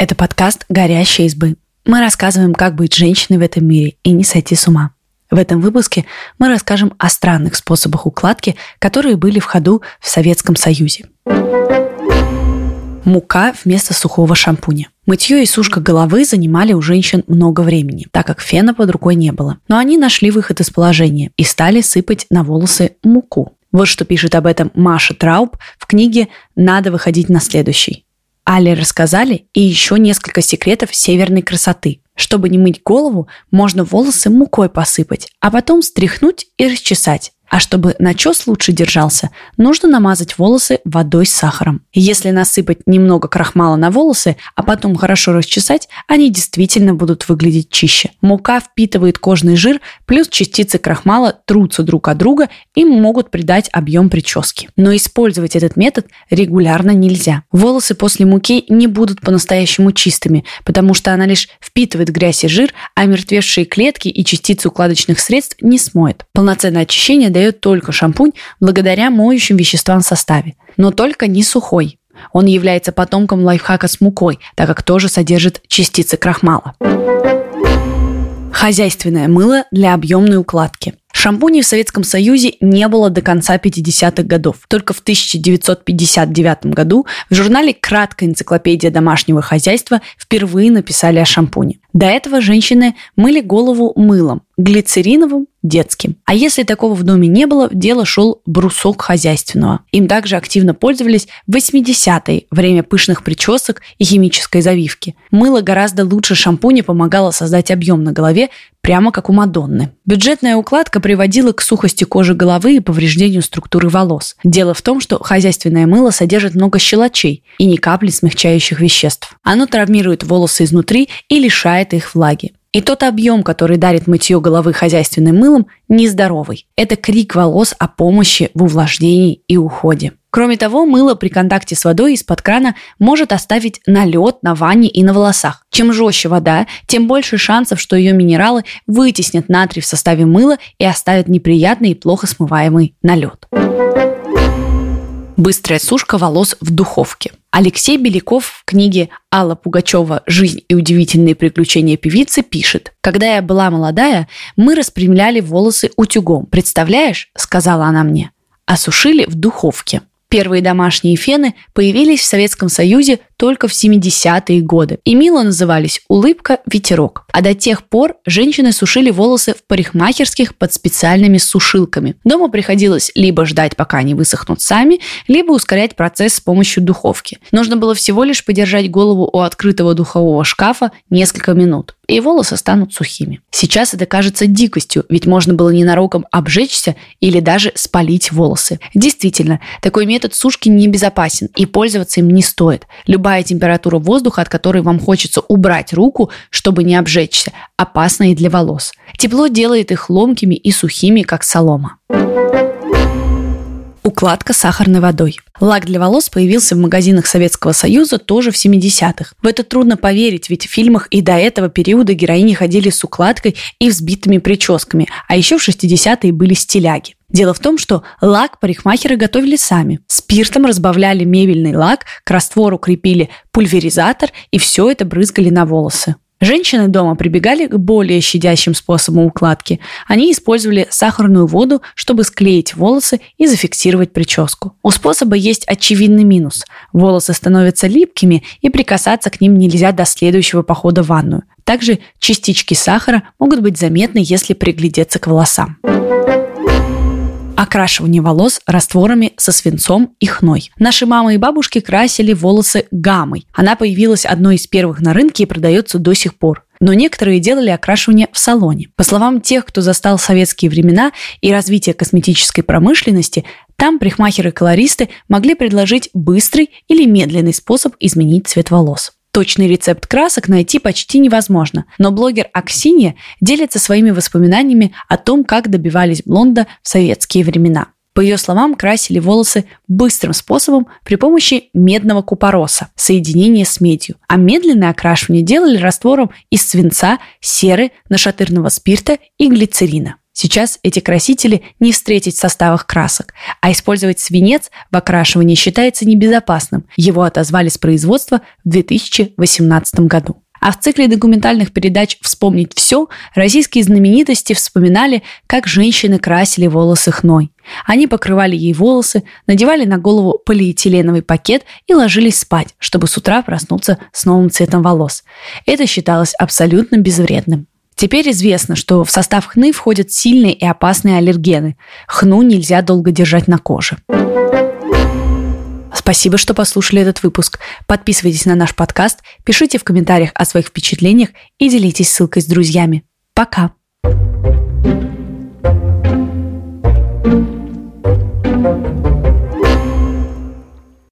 Это подкаст «Горящие избы». Мы рассказываем, как быть женщиной в этом мире и не сойти с ума. В этом выпуске мы расскажем о странных способах укладки, которые были в ходу в Советском Союзе. Мука вместо сухого шампуня. Мытье и сушка головы занимали у женщин много времени, так как фена под рукой не было. Но они нашли выход из положения и стали сыпать на волосы муку. Вот что пишет об этом Маша Трауб в книге «Надо выходить на следующий». Али рассказали и еще несколько секретов северной красоты. Чтобы не мыть голову, можно волосы мукой посыпать, а потом стряхнуть и расчесать. А чтобы начес лучше держался, нужно намазать волосы водой с сахаром. Если насыпать немного крахмала на волосы, а потом хорошо расчесать, они действительно будут выглядеть чище. Мука впитывает кожный жир, плюс частицы крахмала трутся друг от друга и могут придать объем прически. Но использовать этот метод регулярно нельзя. Волосы после муки не будут по-настоящему чистыми, потому что она лишь впитывает грязь и жир, а мертвевшие клетки и частицы укладочных средств не смоет. Полноценное очищение дает только шампунь благодаря моющим веществам в составе, но только не сухой. Он является потомком лайфхака с мукой, так как тоже содержит частицы крахмала. Хозяйственное мыло для объемной укладки. Шампуней в Советском Союзе не было до конца 50-х годов. Только в 1959 году в журнале «Краткая энциклопедия домашнего хозяйства» впервые написали о шампуне. До этого женщины мыли голову мылом, глицериновым, детским. А если такого в доме не было, в дело шел брусок хозяйственного. Им также активно пользовались в 80-е, время пышных причесок и химической завивки. Мыло гораздо лучше шампуня помогало создать объем на голове, прямо как у Мадонны. Бюджетная укладка приводила к сухости кожи головы и повреждению структуры волос. Дело в том, что хозяйственное мыло содержит много щелочей и ни капли смягчающих веществ. Оно травмирует волосы изнутри и лишает их влаги. И тот объем, который дарит мытье головы хозяйственным мылом, нездоровый. Это крик волос о помощи в увлажнении и уходе. Кроме того, мыло при контакте с водой из-под крана может оставить налет на ванне и на волосах. Чем жестче вода, тем больше шансов, что ее минералы вытеснят натрий в составе мыла и оставят неприятный и плохо смываемый налет. Быстрая сушка волос в духовке. Алексей Беляков в книге Алла Пугачева «Жизнь и удивительные приключения певицы» пишет «Когда я была молодая, мы распрямляли волосы утюгом. Представляешь?» – сказала она мне. Осушили в духовке. Первые домашние фены появились в Советском Союзе только в 70-е годы и мило назывались «Улыбка, ветерок». А до тех пор женщины сушили волосы в парикмахерских под специальными сушилками. Дома приходилось либо ждать, пока они высохнут сами, либо ускорять процесс с помощью духовки. Нужно было всего лишь подержать голову у открытого духового шкафа несколько минут и волосы станут сухими. Сейчас это кажется дикостью, ведь можно было ненароком обжечься или даже спалить волосы. Действительно, такой метод сушки небезопасен и пользоваться им не стоит. Любая температура воздуха, от которой вам хочется убрать руку, чтобы не обжечься, опасна и для волос. Тепло делает их ломкими и сухими, как солома. Укладка сахарной водой. Лак для волос появился в магазинах Советского Союза тоже в 70-х. В это трудно поверить, ведь в фильмах и до этого периода героини ходили с укладкой и взбитыми прическами, а еще в 60-е были стиляги. Дело в том, что лак парикмахеры готовили сами. Спиртом разбавляли мебельный лак, к раствору крепили пульверизатор и все это брызгали на волосы. Женщины дома прибегали к более щадящим способам укладки. Они использовали сахарную воду, чтобы склеить волосы и зафиксировать прическу. У способа есть очевидный минус. Волосы становятся липкими, и прикасаться к ним нельзя до следующего похода в ванную. Также частички сахара могут быть заметны, если приглядеться к волосам окрашивание волос растворами со свинцом и хной. Наши мамы и бабушки красили волосы гаммой. Она появилась одной из первых на рынке и продается до сих пор но некоторые делали окрашивание в салоне. По словам тех, кто застал советские времена и развитие косметической промышленности, там парикмахеры-колористы могли предложить быстрый или медленный способ изменить цвет волос. Точный рецепт красок найти почти невозможно, но блогер Аксинья делится своими воспоминаниями о том, как добивались блонда в советские времена. По ее словам, красили волосы быстрым способом при помощи медного купороса, соединения с медью. А медленное окрашивание делали раствором из свинца, серы, нашатырного спирта и глицерина. Сейчас эти красители не встретить в составах красок, а использовать свинец в окрашивании считается небезопасным. Его отозвали с производства в 2018 году. А в цикле документальных передач «Вспомнить все» российские знаменитости вспоминали, как женщины красили волосы хной. Они покрывали ей волосы, надевали на голову полиэтиленовый пакет и ложились спать, чтобы с утра проснуться с новым цветом волос. Это считалось абсолютно безвредным. Теперь известно, что в состав хны входят сильные и опасные аллергены. Хну нельзя долго держать на коже. Спасибо, что послушали этот выпуск. Подписывайтесь на наш подкаст, пишите в комментариях о своих впечатлениях и делитесь ссылкой с друзьями. Пока!